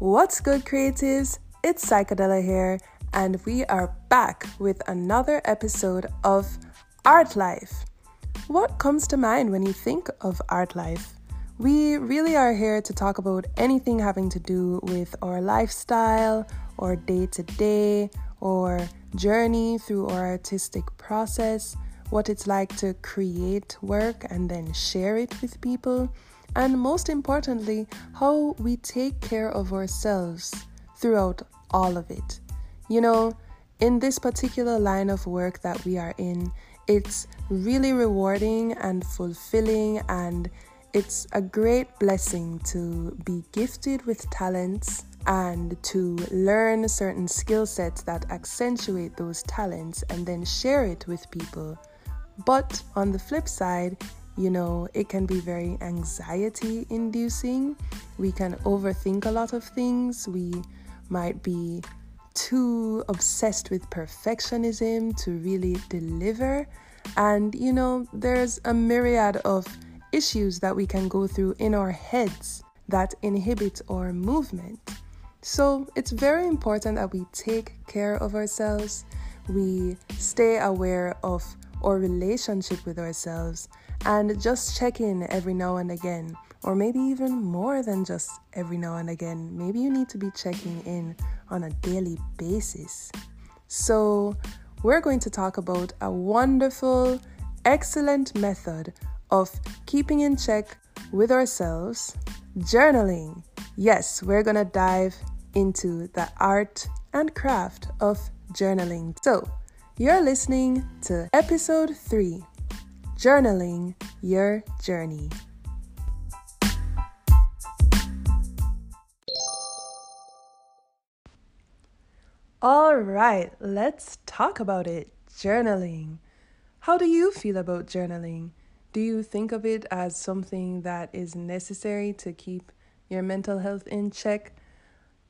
What's good, creatives? It's Psychedella here, and we are back with another episode of Art Life. What comes to mind when you think of art life? We really are here to talk about anything having to do with our lifestyle, or day to day, or journey through our artistic process, what it's like to create work and then share it with people, and most importantly, how we take care of ourselves throughout all of it. You know, in this particular line of work that we are in, it's really rewarding and fulfilling, and it's a great blessing to be gifted with talents and to learn certain skill sets that accentuate those talents and then share it with people. But on the flip side, you know, it can be very anxiety inducing. We can overthink a lot of things. We might be too obsessed with perfectionism to really deliver. And, you know, there's a myriad of issues that we can go through in our heads that inhibit our movement. So it's very important that we take care of ourselves, we stay aware of our relationship with ourselves, and just check in every now and again, or maybe even more than just every now and again. Maybe you need to be checking in on a daily basis. So, we're going to talk about a wonderful, excellent method of keeping in check with ourselves journaling. Yes, we're gonna dive into the art and craft of journaling. So, you're listening to episode three Journaling Your Journey. All right, let's talk about it. Journaling. How do you feel about journaling? Do you think of it as something that is necessary to keep your mental health in check?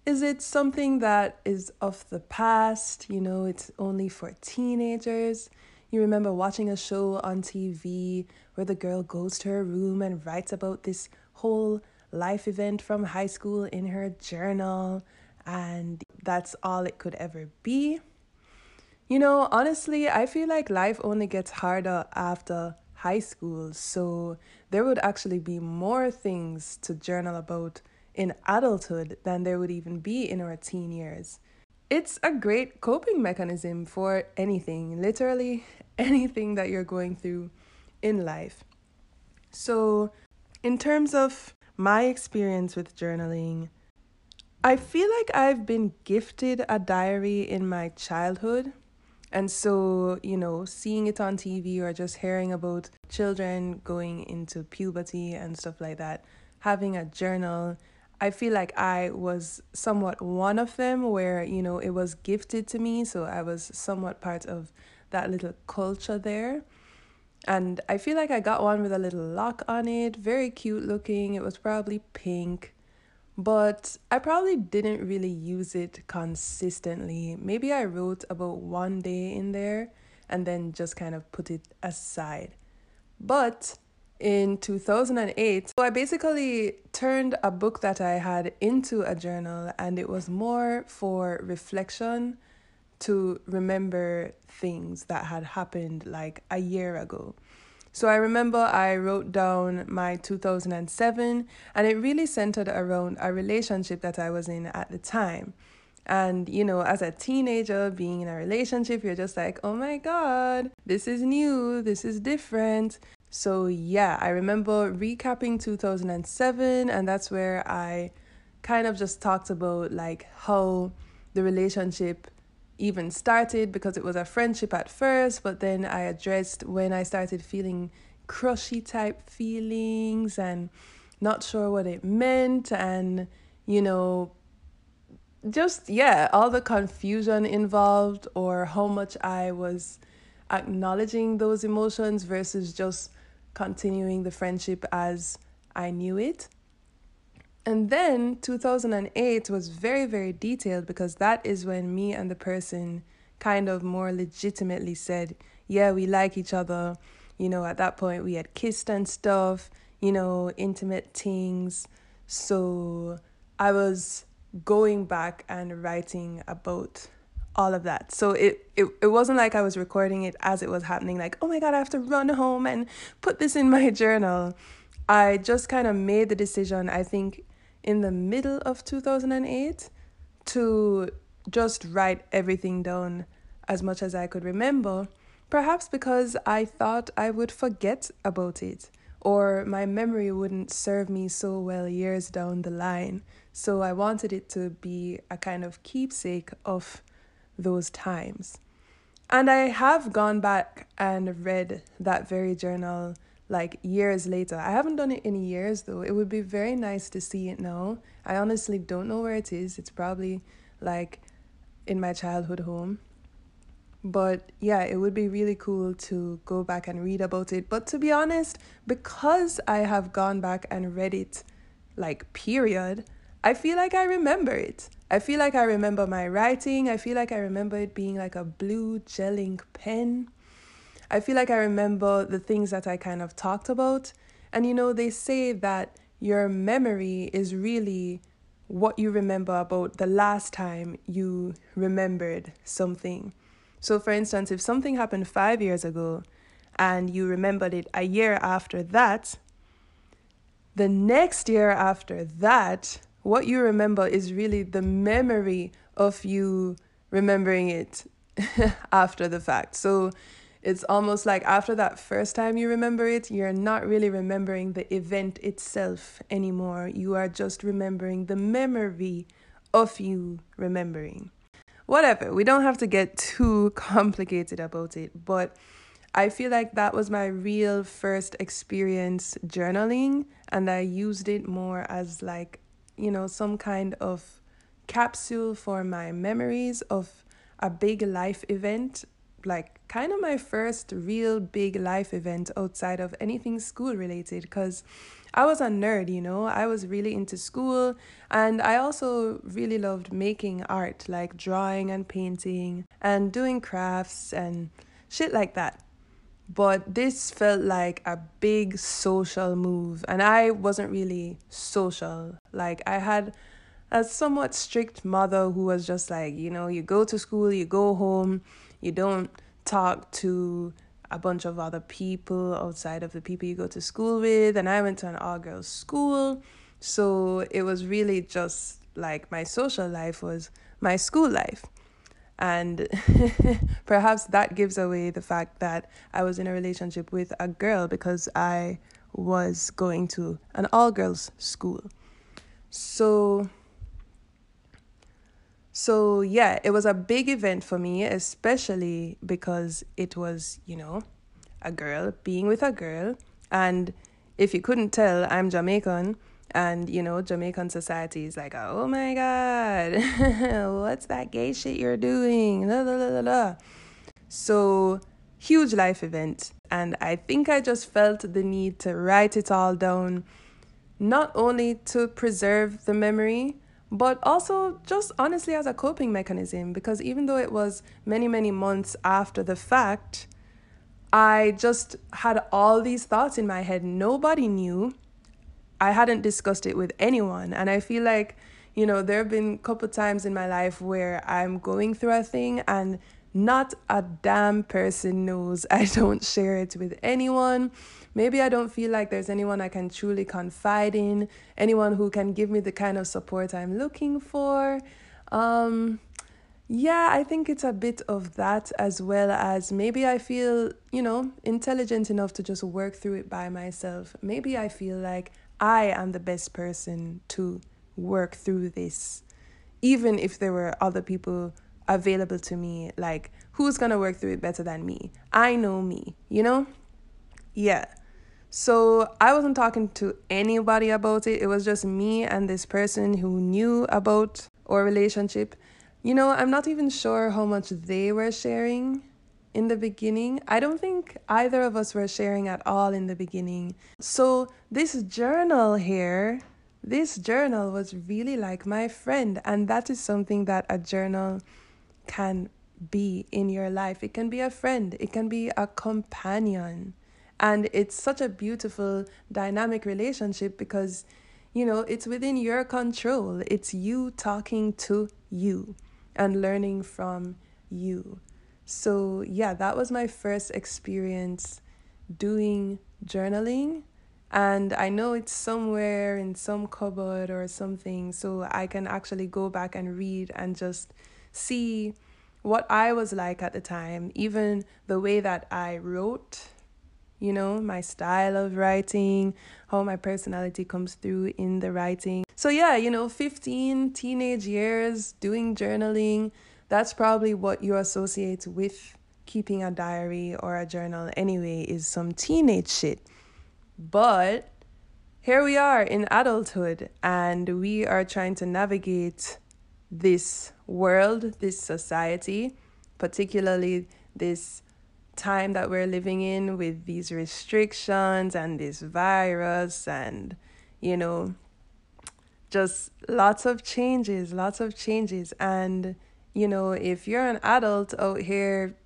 Is it something that is of the past? You know, it's only for teenagers. You remember watching a show on TV where the girl goes to her room and writes about this whole life event from high school in her journal and that's all it could ever be. You know, honestly, I feel like life only gets harder after high school, so there would actually be more things to journal about in adulthood than there would even be in our teen years. It's a great coping mechanism for anything, literally anything that you're going through in life. So, in terms of my experience with journaling, I feel like I've been gifted a diary in my childhood. And so, you know, seeing it on TV or just hearing about children going into puberty and stuff like that, having a journal, I feel like I was somewhat one of them where, you know, it was gifted to me. So I was somewhat part of that little culture there. And I feel like I got one with a little lock on it, very cute looking. It was probably pink but I probably didn't really use it consistently. Maybe I wrote about one day in there and then just kind of put it aside. But in 2008, so I basically turned a book that I had into a journal and it was more for reflection to remember things that had happened like a year ago. So I remember I wrote down my 2007, and it really centered around a relationship that I was in at the time. And, you know, as a teenager being in a relationship, you're just like, oh my God, this is new, this is different. So, yeah, I remember recapping 2007, and that's where I kind of just talked about like how the relationship even started because it was a friendship at first, but then I addressed when I started feeling crushy type feelings and not sure what it meant and you know just yeah all the confusion involved or how much I was acknowledging those emotions versus just continuing the friendship as I knew it. And then 2008 was very, very detailed because that is when me and the person kind of more legitimately said, Yeah, we like each other. You know, at that point we had kissed and stuff, you know, intimate things. So I was going back and writing about all of that. So it, it it wasn't like I was recording it as it was happening like, "Oh my god, I have to run home and put this in my journal." I just kind of made the decision I think in the middle of 2008 to just write everything down as much as I could remember, perhaps because I thought I would forget about it or my memory wouldn't serve me so well years down the line. So I wanted it to be a kind of keepsake of those times. And I have gone back and read that very journal like years later. I haven't done it in years though. It would be very nice to see it now. I honestly don't know where it is. It's probably like in my childhood home. But yeah, it would be really cool to go back and read about it. But to be honest, because I have gone back and read it, like, period, I feel like I remember it. I feel like I remember my writing. I feel like I remember it being like a blue gel ink pen. I feel like I remember the things that I kind of talked about. And you know, they say that your memory is really what you remember about the last time you remembered something. So, for instance, if something happened five years ago and you remembered it a year after that, the next year after that, what you remember is really the memory of you remembering it after the fact. So, it's almost like after that first time you remember it, you're not really remembering the event itself anymore. You are just remembering the memory of you remembering whatever. We don't have to get too complicated about it, but I feel like that was my real first experience journaling, and I used it more as like, you know, some kind of capsule for my memories of a big life event like kind of my first real big life event outside of anything school related because I was a nerd, you know. I was really into school and I also really loved making art, like drawing and painting and doing crafts and shit like that. But this felt like a big social move and I wasn't really social. Like I had a somewhat strict mother who was just like, you know, you go to school, you go home, you don't talk to a bunch of other people outside of the people you go to school with. And I went to an all girls school. So it was really just like my social life was my school life. And perhaps that gives away the fact that I was in a relationship with a girl because I was going to an all girls school. So so, yeah, it was a big event for me, especially because it was, you know, a girl being with a girl. And if you couldn't tell, I'm Jamaican. And, you know, Jamaican society is like, oh my God, what's that gay shit you're doing? La, la, la, la, la. So, huge life event. And I think I just felt the need to write it all down, not only to preserve the memory, but also just honestly as a coping mechanism because even though it was many many months after the fact i just had all these thoughts in my head nobody knew i hadn't discussed it with anyone and i feel like you know there have been a couple times in my life where i'm going through a thing and not a damn person knows i don't share it with anyone maybe I don't feel like there's anyone I can truly confide in, anyone who can give me the kind of support I'm looking for. Um, yeah, I think it's a bit of that as well as maybe I feel, you know, intelligent enough to just work through it by myself. Maybe I feel like I am the best person to work through this, even if there were other people available to me. Like, who's gonna work through it better than me? I know me, you know? Yeah. So I wasn't talking to anybody about it. It was just me and this person who knew about our relationship. You know, I'm not even sure how much they were sharing in the beginning. I don't think either of us were sharing at all in the beginning. So, this journal here, this journal was really like my friend. And that is something that a journal can be in your life. It can be a friend, it can be a companion. And it's such a beautiful dynamic relationship because, you know, it's within your control. It's you talking to you and learning from you. So, yeah, that was my first experience doing journaling. And I know it's somewhere in some cupboard or something, so I can actually go back and read and just see what I was like at the time, even the way that I wrote, you know, my style of writing, how my personality comes through in the writing. So, yeah, you know, 15 teenage years doing journaling that's probably what you associate with keeping a diary or a journal anyway is some teenage shit. But here we are in adulthood and we are trying to navigate this world, this society, particularly this time that we're living in with these restrictions and this virus and you know just lots of changes, lots of changes and you know, if you're an adult out here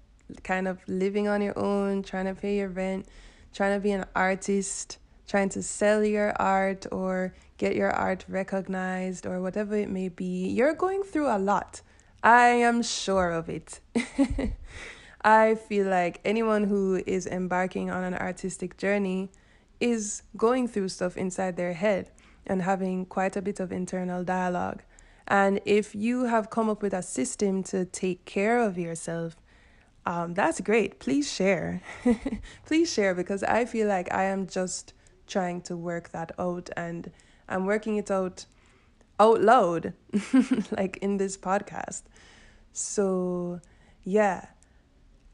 kind of living on your own, trying to pay your rent, trying to be an artist, trying to sell your art or get your art recognized or whatever it may be, you're going through a lot. I am sure of it. I feel like anyone who is embarking on an artistic journey is going through stuff inside their head and having quite a bit of internal dialogue. And if you have come up with a system to take care of yourself, um, that's great. Please share. Please share because I feel like I am just trying to work that out and I'm working it out out loud, like in this podcast. So, yeah,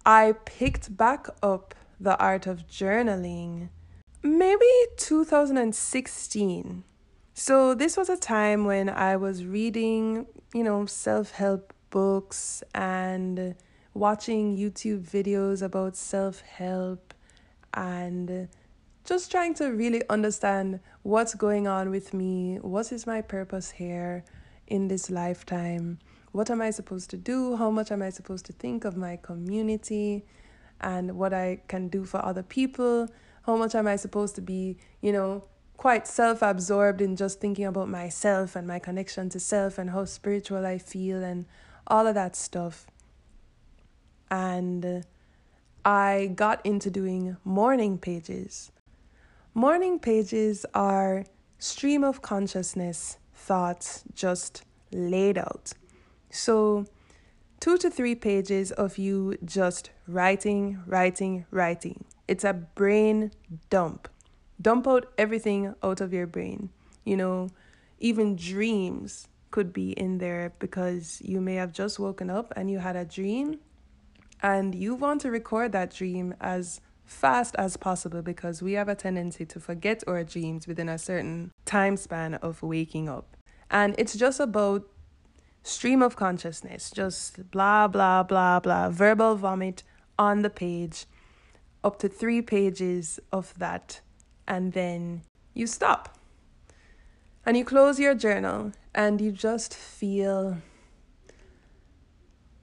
I picked back up the art of journaling maybe 2016 so, this was a time when I was reading, you know, self help books and watching YouTube videos about self help and just trying to really understand what's going on with me, what is my purpose here in this lifetime, what am I supposed to do, how much am I supposed to think of my community, and what I can do for other people, how much am I supposed to be, you know, quite self absorbed in just thinking about myself and my connection to self and how spiritual I feel and all of that stuff. And uh, I got into doing morning pages. Morning pages are stream of consciousness thoughts just laid out. So, two to three pages of you just writing, writing, writing. It's a brain dump dump out everything out of your brain. You know, even dreams could be in there because you may have just woken up and you had a dream and you want to record that dream as fast as possible because we have a tendency to forget our dreams within a certain time span of waking up. And it's just about stream of consciousness, just blah, blah, blah, blah, verbal vomit on the page, up to three pages of that and then you stop. And you close your journal and you just feel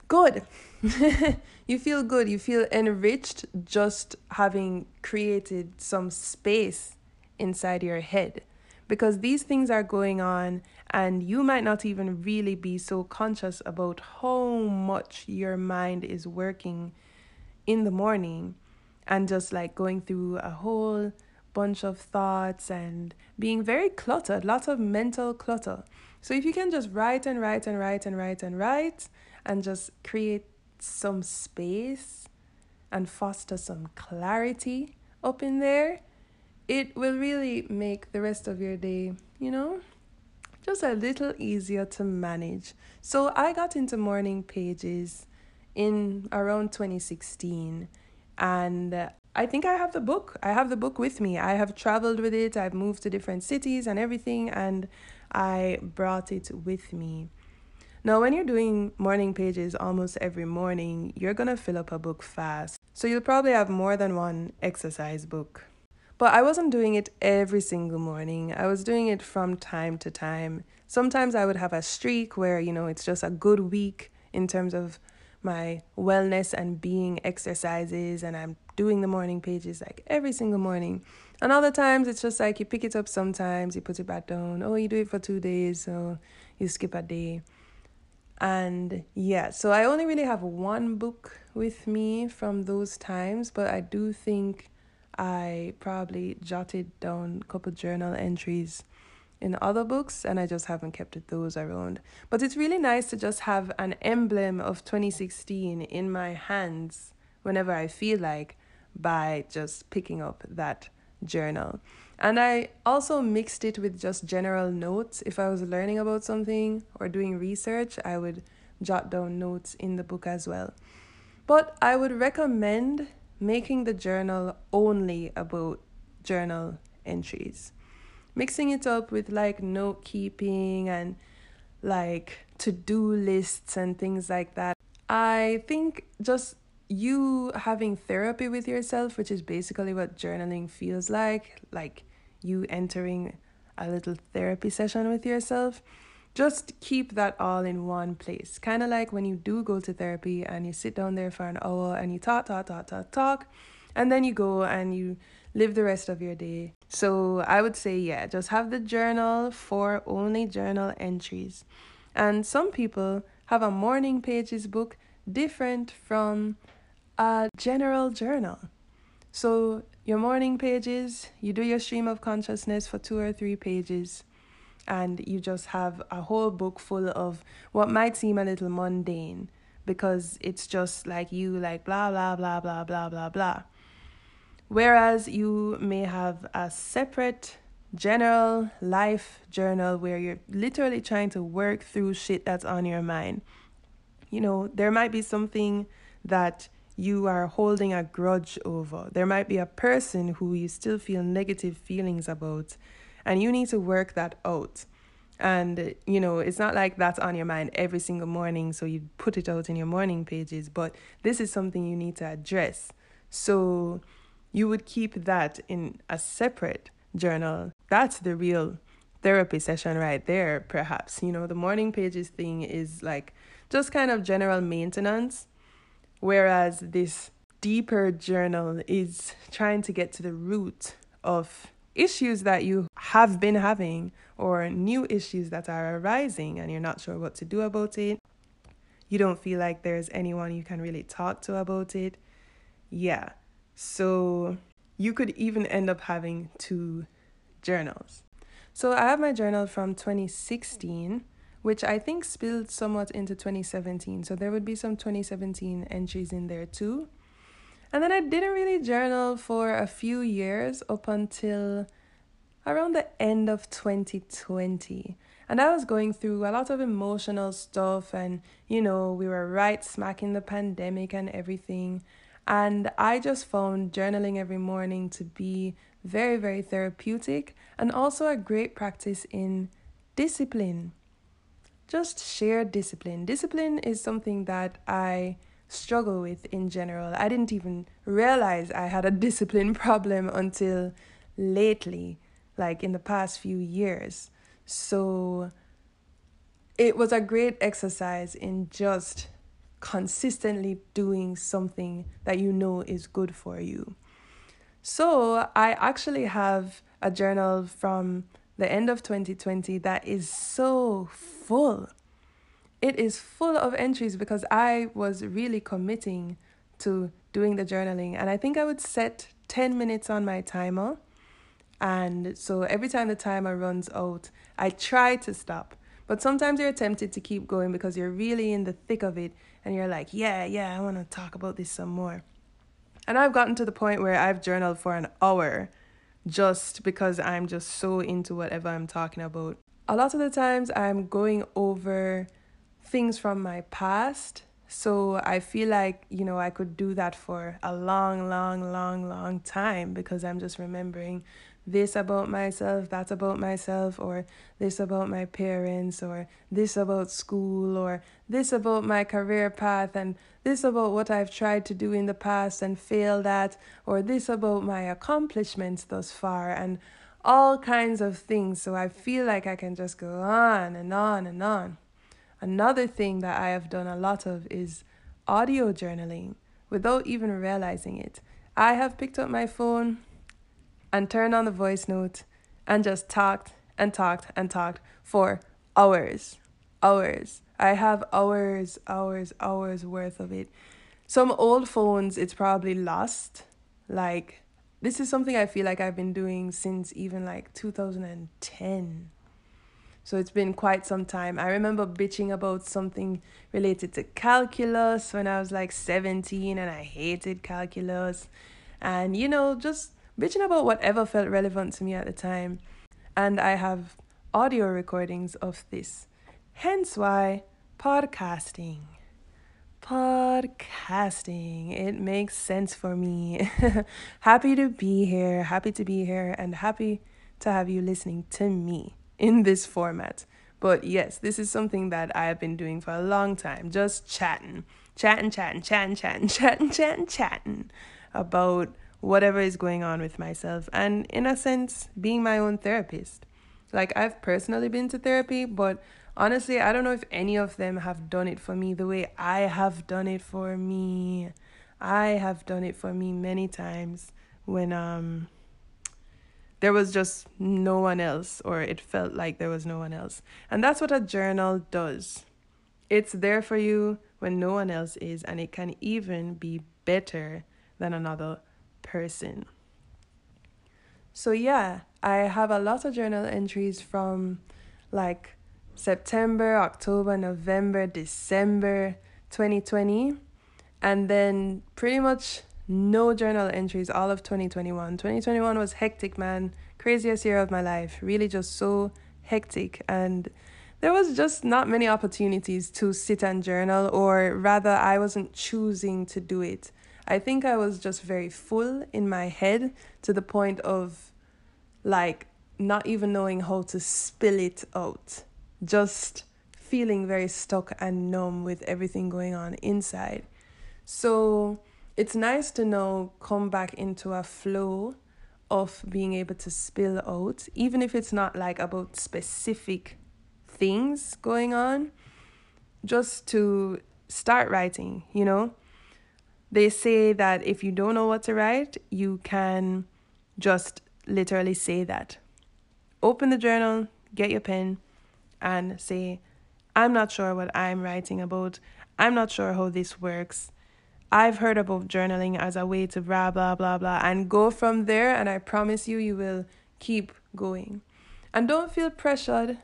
good. you feel good. You feel enriched just having created some space inside your head because these things are going on and you might not even really be so conscious about how much your mind is working in the morning and just like going through a whole bunch of thoughts and being very cluttered, lots of mental clutter. So if you can just write and write and write and write and write and just create some space and foster some clarity up in there, it will really make the rest of your day, you know, just a little easier to manage. So I got into morning pages in around 2016 and I think I have the book. I have the book with me. I have traveled with it. I've moved to different cities and everything, and I brought it with me. Now, when you're doing morning pages almost every morning, you're gonna fill up a book fast. So you'll probably have more than one exercise book. But I wasn't doing it every single morning. I was doing it from time to time. Sometimes I would have a streak where, you know, it's just a good week in terms of my wellness and being exercises and I'm doing the morning pages like every single morning. And other times it's just like you pick it up sometimes, you put it back down. Oh, you do it for two days, so you skip a day. And yeah, so I only really have one book with me from those times, but I do think I probably jotted down a couple journal entries in other books and I just haven't kept those around. But it's really nice to just have an emblem of 2016 in my hands whenever I feel like by just picking up that journal. And I also mixed it with just general notes. If I was learning about something or doing research, I would jot down notes in the book as well. But I would recommend making the journal only about journal entries. Mixing it up with like note keeping and like to do lists and things like that. I think just you having therapy with yourself, which is basically what journaling feels like, like you entering a little therapy session with yourself, just keep that all in one place. Kind of like when you do go to therapy and you sit down there for an hour and you talk, talk, talk, talk, talk, and then you go and you live the rest of your day. So I would say, yeah, just have the journal for only journal entries. And some people have a morning pages book different from a general journal. So your morning pages, you do your stream of consciousness for two or three pages, and you just have a whole book full of what might seem a little mundane because it's just like you, like blah, blah, blah, blah, blah, blah, blah. Whereas you may have a separate general life journal where you're literally trying to work through shit that's on your mind. You know, there might be something that you are holding a grudge over. There might be a person who you still feel negative feelings about, and you need to work that out. And, you know, it's not like that's on your mind every single morning, so you put it out in your morning pages, but this is something you need to address. So you would keep that in a separate journal. That's the real therapy session right there, perhaps. You know, the morning pages thing is like just kind of general maintenance Whereas this deeper journal is trying to get to the root of issues that you have been having or new issues that are arising and you're not sure what to do about it. You don't feel like there's anyone you can really talk to about it. Yeah. So you could even end up having two journals. So I have my journal from 2016 which I think spilled somewhat into 2017. So there would be some 2017 entries in there too. And then I didn't really journal for a few years up until around the end of 2020. And I was going through a lot of emotional stuff, and you know, we were right smack in the pandemic and everything. And I just found journaling every morning to be very, very therapeutic and also a great practice in discipline just sheer discipline. Discipline is something that I struggle with in general. I didn't even realize I had a discipline problem until lately, like in the past few years. So it was a great exercise in just consistently doing something that you know is good for you. So I actually have a journal from the end of 2020 that is so full. It is full of entries because I was really committing to doing the journaling. And I think I would set 10 minutes on my timer. And so every time the timer runs out, I try to stop. But sometimes you're tempted to keep going because you're really in the thick of it and you're like, yeah, yeah, I want to talk about this some more. And I've gotten to the point where I've journaled for an hour just because I'm just so into whatever I'm talking about. A lot of the times I'm going over things from my past. So I feel like, you know, I could do that for a long, long, long, long time because I'm just remembering this about myself, that about myself, or this about my parents, or this about school, or this about my career path, and this about what I've tried to do in the past and failed at, or this about my accomplishments thus far, and all kinds of things. So I feel like I can just go on and on and on. Another thing that I have done a lot of is audio journaling without even realizing it. I have picked up my phone and turned on the voice note and just talked and talked and talked for hours. Hours. I have hours, hours, hours worth of it. Some old phones, it's probably lost. Like, this is something I feel like I've been doing since even like 2010. So it's been quite some time. I remember bitching about something related to calculus when I was like 17 and I hated calculus. And, you know, just bitching about whatever felt relevant to me at the time. And I have audio recordings of this. Hence why podcasting. Podcasting. It makes sense for me. happy to be here. Happy to be here and happy to have you listening to me in this format. But yes, this is something that I have been doing for a long time, just chatting, chatting, chatting, chatting, chatting, chatting, chatting, chatting about whatever is going on with myself. And in a sense, being my own therapist. Like, I've personally been to therapy, but honestly, I don't know if any of them have done it for me the way I have done it for me. I have done it for me many times when um there was just no one else or it felt like there was no one else. And that's what a journal does. It's there for you when no one else is and it can even be better than another person. So, yeah, I have a lot of journal entries from like September, October, November, December 2020, and then pretty much no journal entries all of 2021. 2021 was hectic, man. Craziest year of my life. Really just so hectic. And there was just not many opportunities to sit and journal, or rather, I wasn't choosing to do it. I think I was just very full in my head to the point of like not even knowing how to spill it out. Just feeling very stuck and numb with everything going on inside. So it's nice to know come back into a flow of being able to spill out, even if it's not like about specific things going on, just to start writing, you know? They say that if you don't know what to write, you can just literally say that. Open the journal, get your pen, and say, I'm not sure what I'm writing about. I'm not sure how this works. I've heard about journaling as a way to blah, blah, blah, blah, and go from there. And I promise you, you will keep going. And don't feel pressured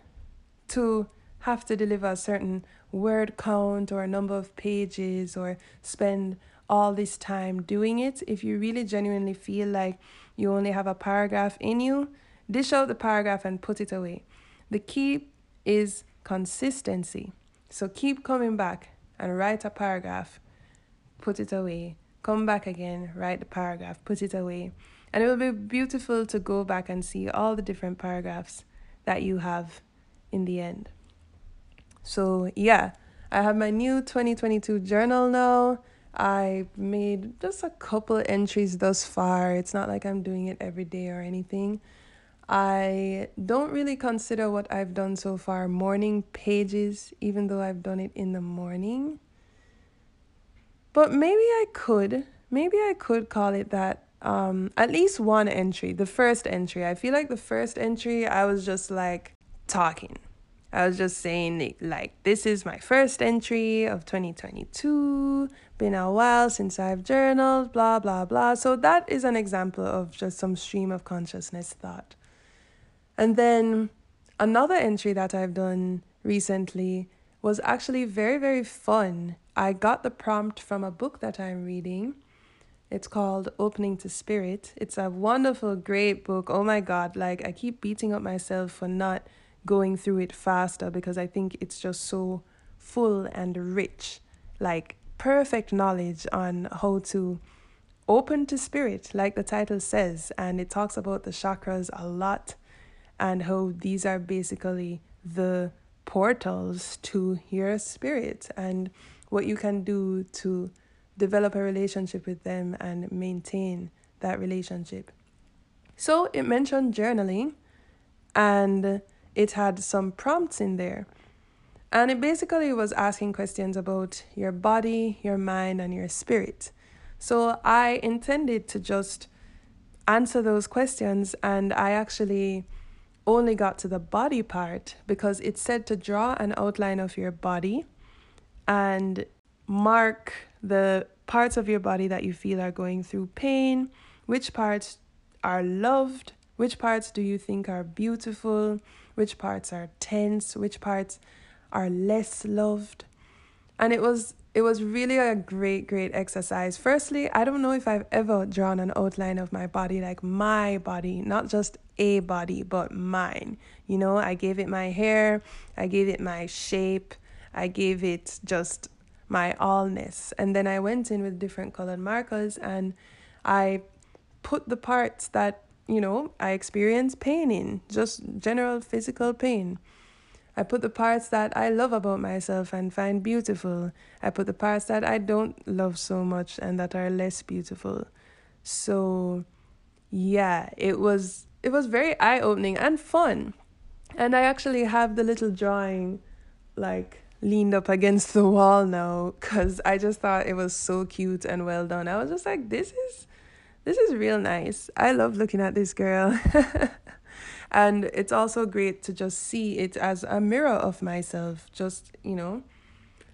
to have to deliver a certain word count or a number of pages or spend all this time doing it, if you really genuinely feel like you only have a paragraph in you, dish out the paragraph and put it away. The key is consistency. So keep coming back and write a paragraph, put it away, come back again, write the paragraph, put it away. And it will be beautiful to go back and see all the different paragraphs that you have in the end. So, yeah, I have my new 2022 journal now. I made just a couple of entries thus far. It's not like I'm doing it every day or anything. I don't really consider what I've done so far morning pages, even though I've done it in the morning. But maybe I could. Maybe I could call it that. Um, at least one entry, the first entry. I feel like the first entry, I was just like talking. I was just saying, like, this is my first entry of 2022. Been a while since I've journaled, blah, blah, blah. So, that is an example of just some stream of consciousness thought. And then another entry that I've done recently was actually very, very fun. I got the prompt from a book that I'm reading. It's called Opening to Spirit. It's a wonderful, great book. Oh my God, like, I keep beating up myself for not going through it faster because I think it's just so full and rich. Like perfect knowledge on how to open to spirit, like the title says. And it talks about the chakras a lot and how these are basically the portals to your spirit and what you can do to develop a relationship with them and maintain that relationship. So it mentioned journaling and it had some prompts in there. And it basically was asking questions about your body, your mind, and your spirit. So I intended to just answer those questions, and I actually only got to the body part because it said to draw an outline of your body and mark the parts of your body that you feel are going through pain, which parts are loved, which parts do you think are beautiful, which parts are tense, which parts are less loved. And it was it was really a great great exercise. Firstly, I don't know if I've ever drawn an outline of my body like my body, not just a body, but mine. You know, I gave it my hair, I gave it my shape, I gave it just my allness. And then I went in with different colored markers and I put the parts that, you know, I experience pain in, just general physical pain. I put the parts that I love about myself and find beautiful. I put the parts that I don't love so much and that are less beautiful. So yeah, it was it was very eye-opening and fun. And I actually have the little drawing like leaned up against the wall now cuz I just thought it was so cute and well done. I was just like this is this is real nice. I love looking at this girl. And it's also great to just see it as a mirror of myself, just, you know,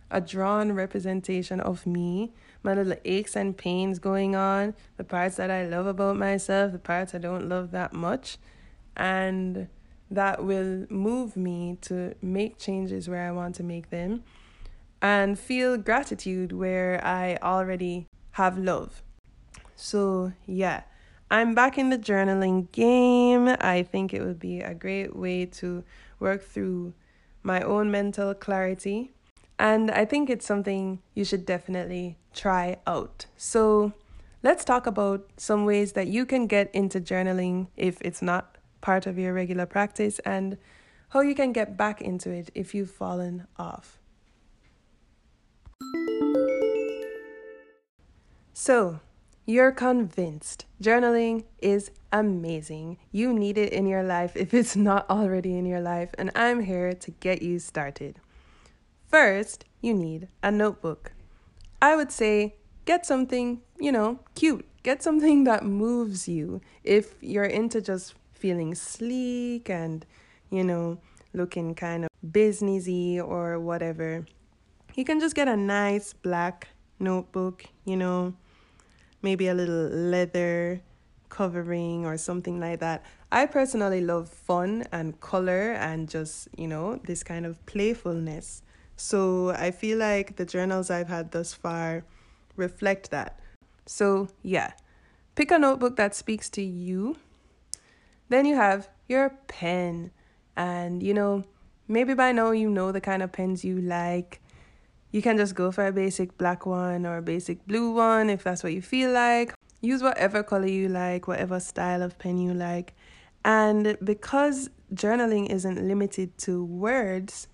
a drawn representation of me, my little aches and pains going on, the parts that I love about myself, the parts I don't love that much. And that will move me to make changes where I want to make them and feel gratitude where I already have love. So, yeah, I'm back in the journaling game. I think it would be a great way to work through my own mental clarity. And I think it's something you should definitely try out. So, let's talk about some ways that you can get into journaling if it's not part of your regular practice and how you can get back into it if you've fallen off. So, you're convinced journaling is amazing. You need it in your life if it's not already in your life, and I'm here to get you started. First, you need a notebook. I would say get something, you know, cute. Get something that moves you. If you're into just feeling sleek and, you know, looking kind of businessy or whatever, you can just get a nice black notebook, you know maybe a little leather covering or something like that. I personally love fun and color and just, you know, this kind of playfulness. So I feel like the journals I've had thus far reflect that. So, yeah, pick a notebook that speaks to you. Then you have your pen. And, you know, maybe by now you know the kind of pens you like. You can just go for a basic black one or a basic blue one if that's what you feel like. Use whatever color you like, whatever style of pen you like. And because journaling isn't limited to words,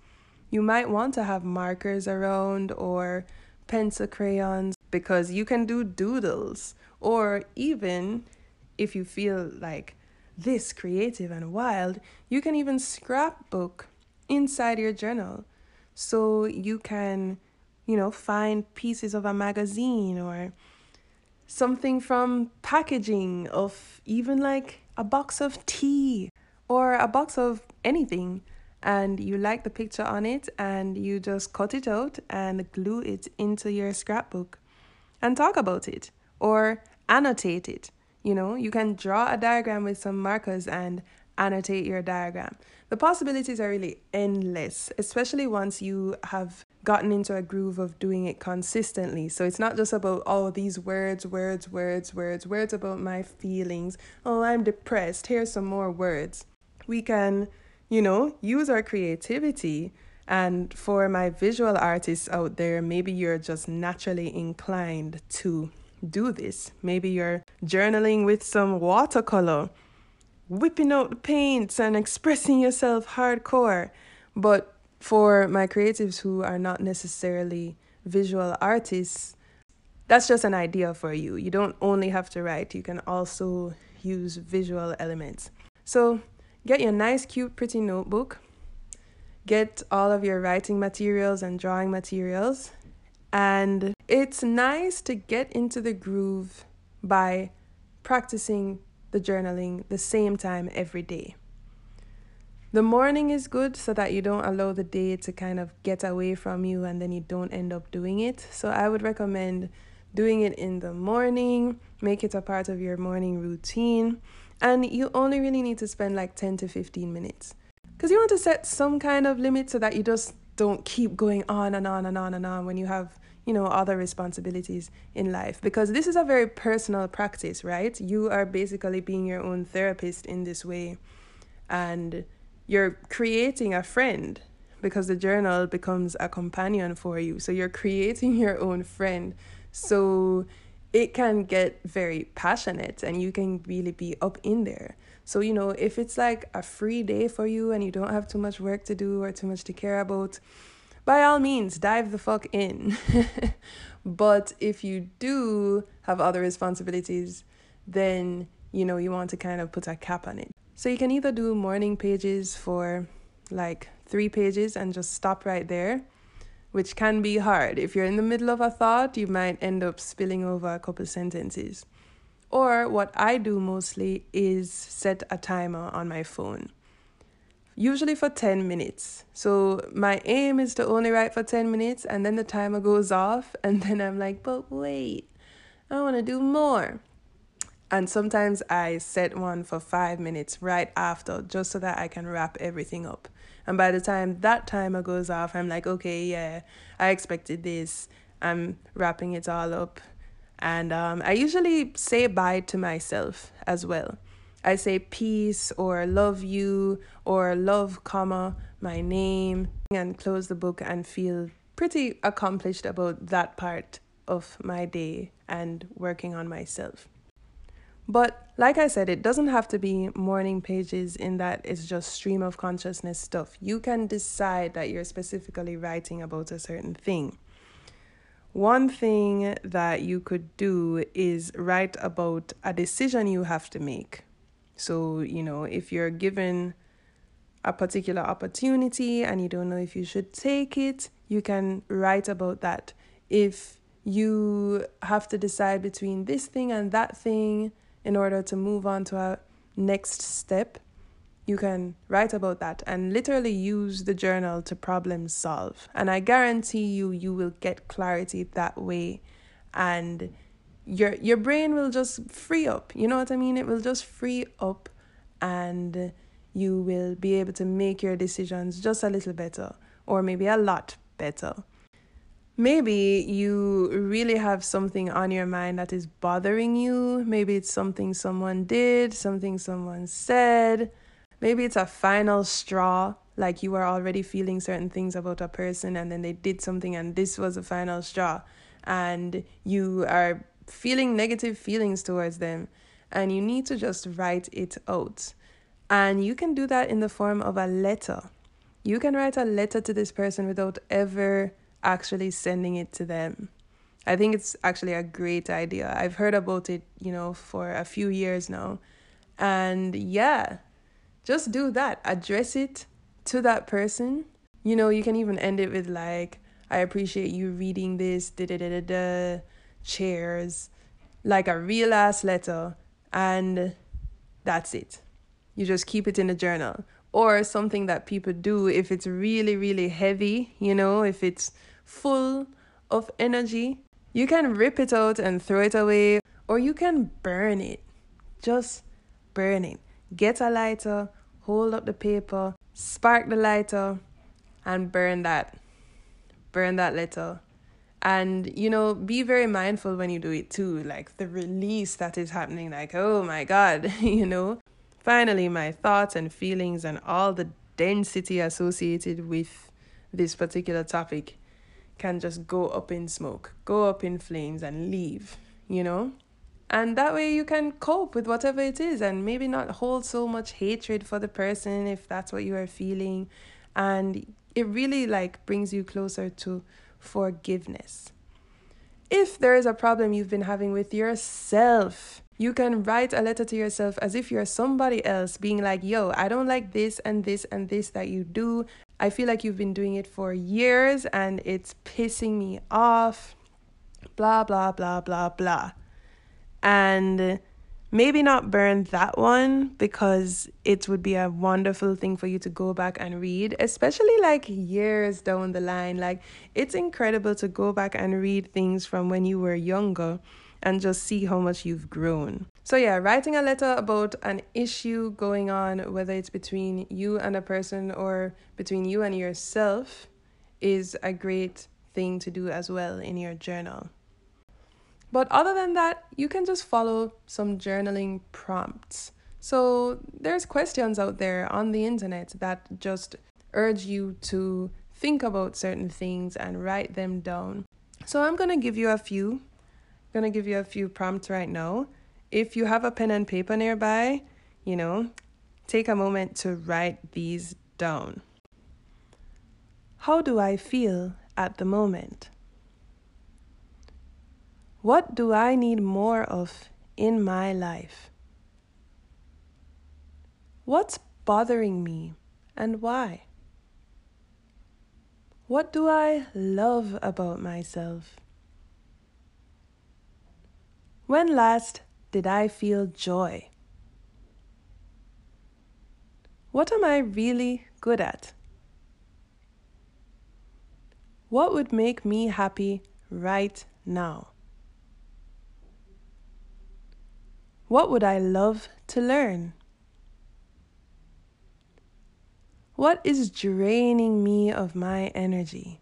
you might want to have markers around or pencil crayons because you can do doodles or even if you feel like this creative and wild, you can even scrapbook inside your journal. So you can you know, find pieces of a magazine or something from packaging of even like a box of tea or a box of anything and you like the picture on it and you just cut it out and glue it into your scrapbook and talk about it or annotate it. You know, you can draw a diagram with some markers and annotate your diagram. The possibilities are really endless, especially once you have gotten into a groove of doing it consistently. So it's not just about, oh, these words, words, words, words, words about my feelings. Oh, I'm depressed. Here's some more words. We can, you know, use our creativity. And for my visual artists out there, maybe you're just naturally inclined to do this. Maybe you're journaling with some watercolor, whipping out the paints and expressing yourself hardcore. But for my creatives who are not necessarily visual artists, that's just an idea for you. You don't only have to write, you can also use visual elements. So, get your nice, cute, pretty notebook. get all of your writing materials and drawing materials. And it's nice to get into the groove by practicing the journaling the same time every day. The morning is good so that you don't allow the day to kind of get away from you and then you don't end up doing it. So I would recommend doing it in the morning, make it a part of your morning routine, and you only really need to spend like 10 to 15 minutes. Because you want to set some kind of limit so that you just don't keep going on and on and on and on when you have, you know, other responsibilities in life. Because this is a very personal practice, right? You are basically being your own therapist in this way. And you're creating a friend because the journal becomes a companion for you. So you're creating your own friend so it can get very passionate and you can really be up in there. So, you know, if it's like a free day for you and you don't have too much work to do or too much to care about, by all means, dive the fuck in. but if you do have other responsibilities, then, you know, you want to kind of put a cap on it. So you can either do morning pages for like three pages and just stop right there which can be hard. If you're in the middle of a thought, you might end up spilling over a couple sentences. Or what I do mostly is set a timer on my phone, usually for 10 minutes. So my aim is to only write for 10 minutes, and then the timer goes off, and then I'm like, but wait, I want to do more. And sometimes I set one for five minutes right after, just so that I can wrap everything up. And by the time that timer goes off, I'm like, okay, yeah, I expected this. I'm wrapping it all up. And um, I usually say bye to myself as well. I say peace or love you or love, comma, my name, and close the book and feel pretty accomplished about that part of my day and working on myself. But like I said, it doesn't have to be morning pages in that it's just stream of consciousness stuff. You can decide that you're specifically writing about a certain thing. One thing that you could do is write about a decision you have to make. So, you know, if you're given a particular opportunity and you don't know if you should take it, you can write about that. If you have to decide between this thing and that thing, in order to move on to a next step, you can write about that and literally use the journal to problem solve. And I guarantee you, you will get clarity that way. And your your brain will just free up. You know what I mean? It will just free up and you will be able to make your decisions just a little better or maybe a lot better. Maybe you really have something on your mind that is bothering you. Maybe it's something someone did, something someone said. Maybe it's a final straw, like you are already feeling certain things about a person and then they did something and this was a final straw. And you are feeling negative feelings towards them and you need to just write it out. And you can do that in the form of a letter. You can write a letter to this person without ever actually sending it to them. I think it's actually a great idea. I've heard about it, you know, for a few years now. And yeah, just do that. Address it to that person. You know, you can even end it with like, I appreciate you reading this, da da da da da, chairs, like a real ass letter. And that's it. You just keep it in a journal. Or something that people do if it's really, really heavy, you know, if it's full of energy, you can rip it out and throw it away, or you can burn it. Just burn it. Get a lighter, hold up the paper, spark the lighter, and burn that. Burn that letter. And, you know, be very mindful when you do it too, like the release that is happening, like, oh my God, you know. Finally, my thoughts and feelings and all the density associated with this particular topic can just go up in smoke, go up in flames, and leave, you know? And that way you can cope with whatever it is and maybe not hold so much hatred for the person if that's what you are feeling. And it really like brings you closer to forgiveness. If there is a problem you've been having with yourself, you can write a letter to yourself as if you're somebody else, being like, yo, I don't like this and this and this that you do. I feel like you've been doing it for years and it's pissing me off. Blah, blah, blah, blah, blah. And maybe not burn that one because it would be a wonderful thing for you to go back and read, especially like years down the line. Like, it's incredible to go back and read things from when you were younger and just see how much you've grown. So, yeah, writing a letter about an issue going on, whether it's between you and a person or between you and yourself, is a great thing to do as well in your journal. But other than that, you can just follow some journaling prompts. So, there's questions out there on the internet that just urge you to think about certain things and write them down. So, I'm going to give you a few. I'm going to give you a few prompts right now if you have a pen and paper nearby, you know, take a moment to write these down. How do I feel at the moment? What do I need more of in my life? What's bothering me and why? What do I love about myself? When last did I feel joy? What am I really good at? What would make me happy right now? What would I love to learn? What is draining me of my energy?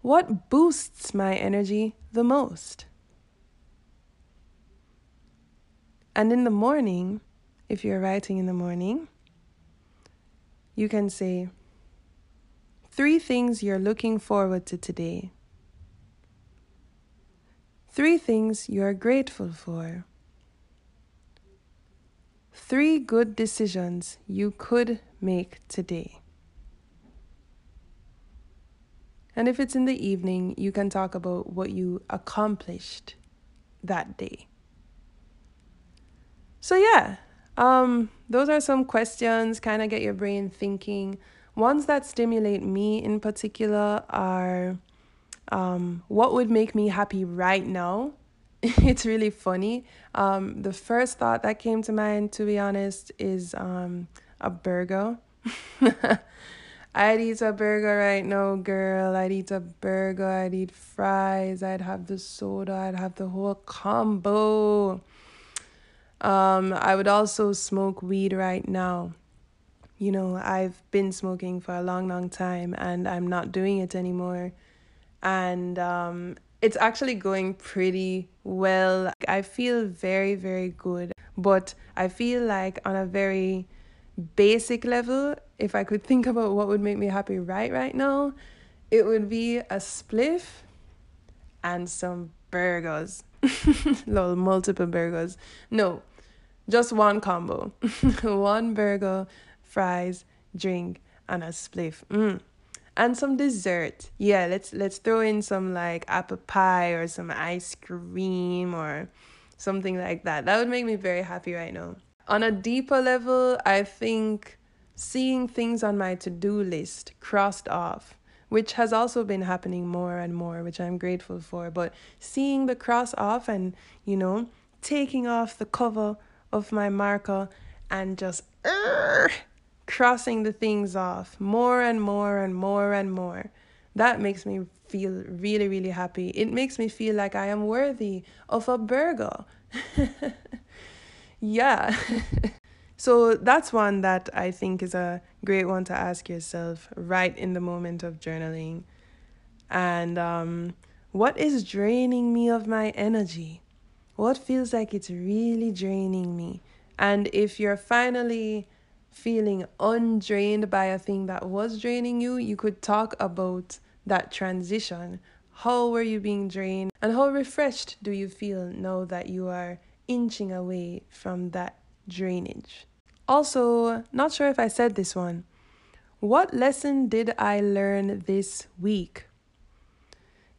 What boosts my energy the most? And in the morning, if you're writing in the morning, you can say three things you're looking forward to today, three things you're grateful for, three good decisions you could make today. And if it's in the evening, you can talk about what you accomplished that day. So yeah, um, those are some questions, kind of get your brain thinking. Ones that stimulate me in particular are um, what would make me happy right now? it's really funny. Um, the first thought that came to mind, to be honest, is um, a burger. I'd eat a burger right now, girl. I'd eat a burger. I'd eat fries. I'd have the soda. I'd have the whole combo. Um, I would also smoke weed right now. You know, I've been smoking for a long, long time and I'm not doing it anymore. And um, it's actually going pretty well. I feel very, very good. But I feel like on a very basic level, if I could think about what would make me happy right right now, it would be a spliff and some burgers. Lol, multiple burgers. No, just one combo. one burger, fries, drink, and a spliff. Mm. And some dessert. Yeah, let's let's throw in some like apple pie or some ice cream or something like that. That would make me very happy right now. On a deeper level, I think seeing things on my to-do list crossed off which has also been happening more and more, which I'm grateful for. But seeing the cross off and, you know, taking off the cover of my marker and just uh, crossing the things off more and more and more and more. That makes me feel really, really happy. It makes me feel like I am worthy of a burger. yeah. so that's one that I think is a great one to ask yourself right in the moment of journaling. And um, what is draining me of my energy? what feels like it's really draining me. And if you're finally feeling undrained by a thing that was draining you, you could talk about that transition. How were you being drained? And how refreshed do you feel now that you are inching away from that drainage? Also, not sure if I said this one. What lesson did I learn this week?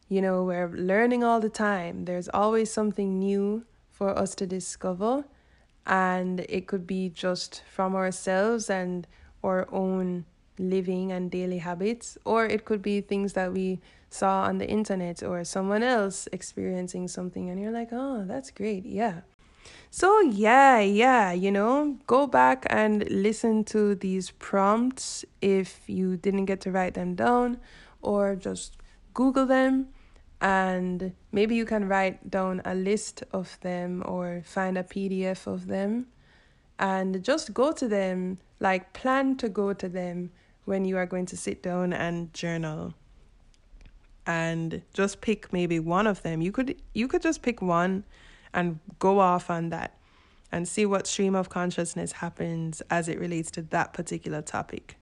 You know, we're learning all the time. There's always something new for us to discover, and it could be just from ourselves and our own living and daily habits, or it could be things that we saw on the internet or someone else experiencing something, and you're like, oh, that's great, yeah. So, yeah, yeah, you know, go back and listen to these prompts if you didn't get to write them down, or just Google them and maybe you can write down a list of them or find a PDF of them and just go to them, like plan to go to them when you are going to sit down and journal. And just pick maybe one of them. You could you could just pick one and go off on that and see what stream of consciousness happens as it relates to that particular topic.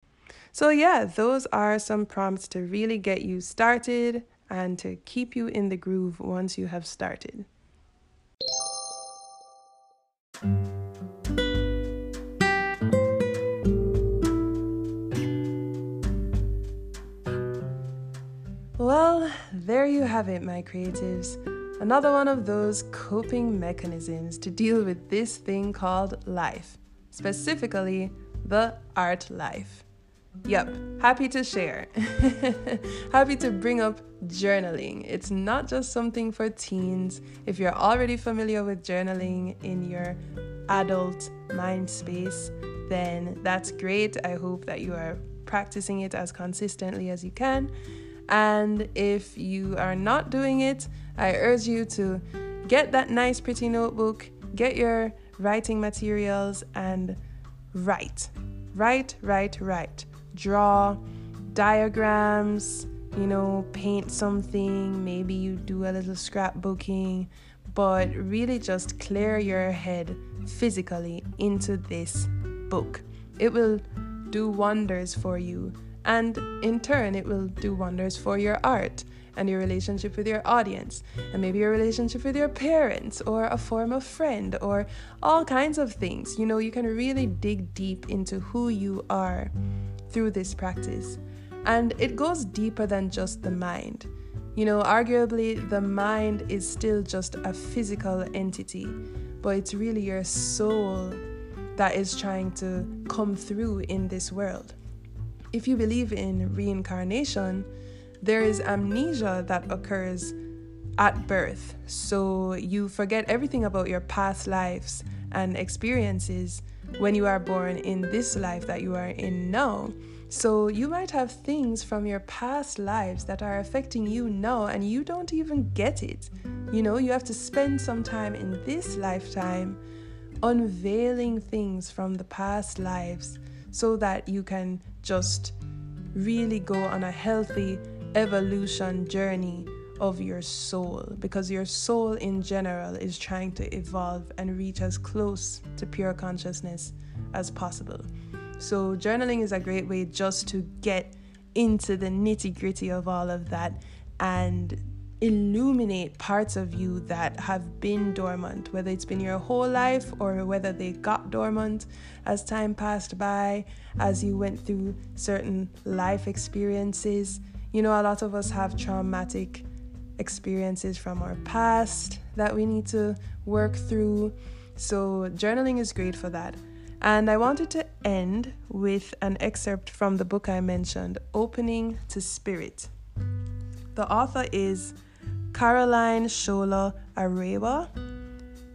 So, yeah, those are some prompts to really get you started and to keep you in the groove once you have started. Well, there you have it, my creatives. Another one of those coping mechanisms to deal with this thing called life, specifically the art life. Yep, happy to share. happy to bring up journaling. It's not just something for teens. If you're already familiar with journaling in your adult mind space, then that's great. I hope that you are practicing it as consistently as you can. And if you are not doing it, I urge you to get that nice, pretty notebook, get your writing materials, and write. Write, write, write draw diagrams, you know, paint something, maybe you do a little scrapbooking, but really just clear your head physically into this book. It will do wonders for you, and in turn, it will do wonders for your art and your relationship with your audience, and maybe your relationship with your parents, or a form of friend, or all kinds of things. You know, you can really dig deep into who you are through this practice. And it goes deeper than just the mind. You know, arguably, the mind is still just a physical entity, but it's really your soul that is trying to come through in this world. If you believe in reincarnation, there is amnesia that occurs at birth. So you forget everything about your past lives and experiences when you are born in this life that you are in now. So you might have things from your past lives that are affecting you now and you don't even get it. You know, you have to spend some time in this lifetime unveiling things from the past lives so that you can just really go on a healthy evolution journey of your soul because your soul in general is trying to evolve and reach as close to pure consciousness as possible. So, journaling is a great way just to get into the nitty gritty of all of that and illuminate parts of you that have been dormant, whether it's been your whole life or whether they got dormant as time passed by, as you went through certain life experiences. You know, a lot of us have traumatic experiences from our past that we need to work through. So, journaling is great for that. And I wanted to end with an excerpt from the book I mentioned, Opening to Spirit. The author is Caroline Shola Arewa,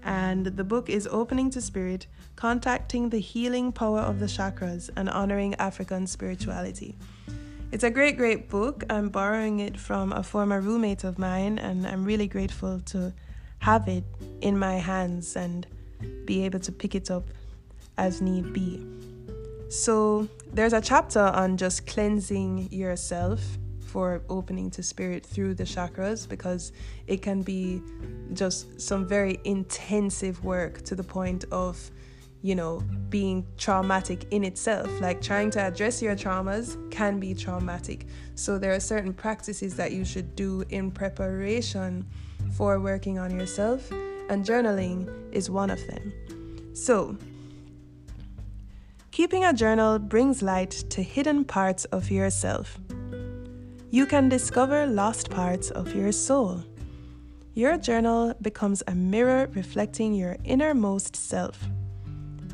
and the book is Opening to Spirit Contacting the Healing Power of the Chakras and Honoring African Spirituality. It's a great, great book. I'm borrowing it from a former roommate of mine, and I'm really grateful to have it in my hands and be able to pick it up as need be. So, there's a chapter on just cleansing yourself for opening to spirit through the chakras because it can be just some very intensive work to the point of you know, being traumatic in itself. Like trying to address your traumas can be traumatic. So there are certain practices that you should do in preparation for working on yourself, and journaling is one of them. So, keeping a journal brings light to hidden parts of yourself. You can discover lost parts of your soul. Your journal becomes a mirror reflecting your innermost self.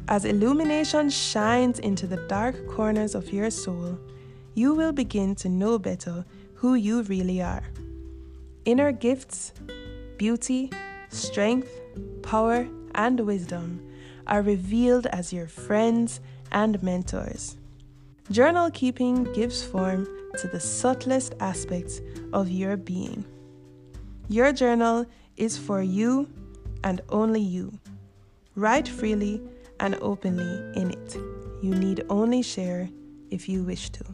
As illumination shines into the dark corners of your soul, you will begin to know better who you really are. Inner gifts, beauty, strength, power, and wisdom are revealed as your friends and mentors. Journal keeping gives form to the subtlest aspects of your being. Your journal is for you and only you. Write freely and openly in it. You need only share if you wish to.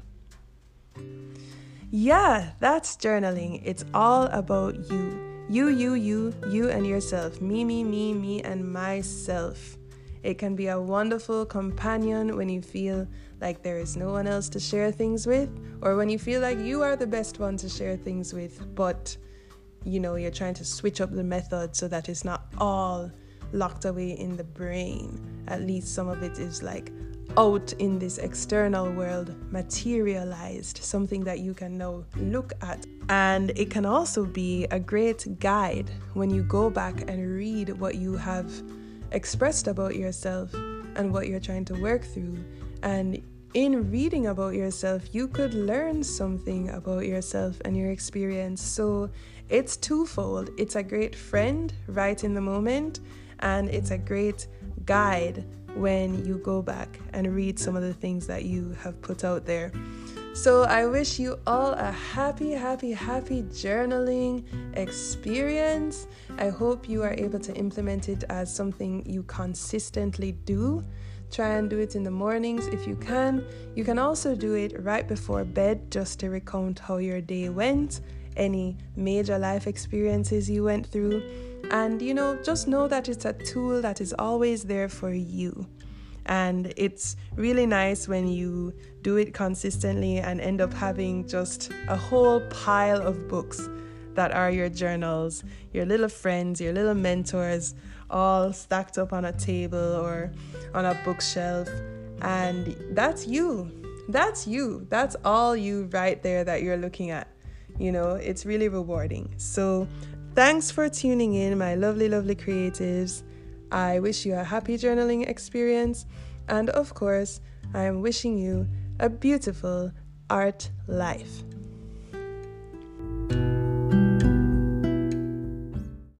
Yeah, that's journaling. It's all about you. You, you, you, you and yourself. Me, me, me, me, and myself. It can be a wonderful companion when you feel like there is no one else to share things with, or when you feel like you are the best one to share things with, but you know, you're trying to switch up the method so that it's not all locked away in the brain. At least some of it is like out in this external world, materialized, something that you can now look at. And it can also be a great guide when you go back and read what you have expressed about yourself and what you're trying to work through. And in reading about yourself, you could learn something about yourself and your experience. So it's twofold it's a great friend right in the moment, and it's a great guide when you go back and read some of the things that you have put out there. So I wish you all a happy, happy, happy journaling experience. I hope you are able to implement it as something you consistently do. Try and do it in the mornings if you can. You can also do it right before bed just to recount how your day went, any major life experiences you went through. And you know, just know that it's a tool that is always there for you. And it's really nice when you do it consistently and end up having just a whole pile of books that are your journals, your little friends, your little mentors, all stacked up on a table or on a bookshelf. And that's you. That's you. That's all you right there that you're looking at. You know, it's really rewarding. So, thanks for tuning in, my lovely, lovely creatives. I wish you a happy journaling experience. And of course, I am wishing you a beautiful art life.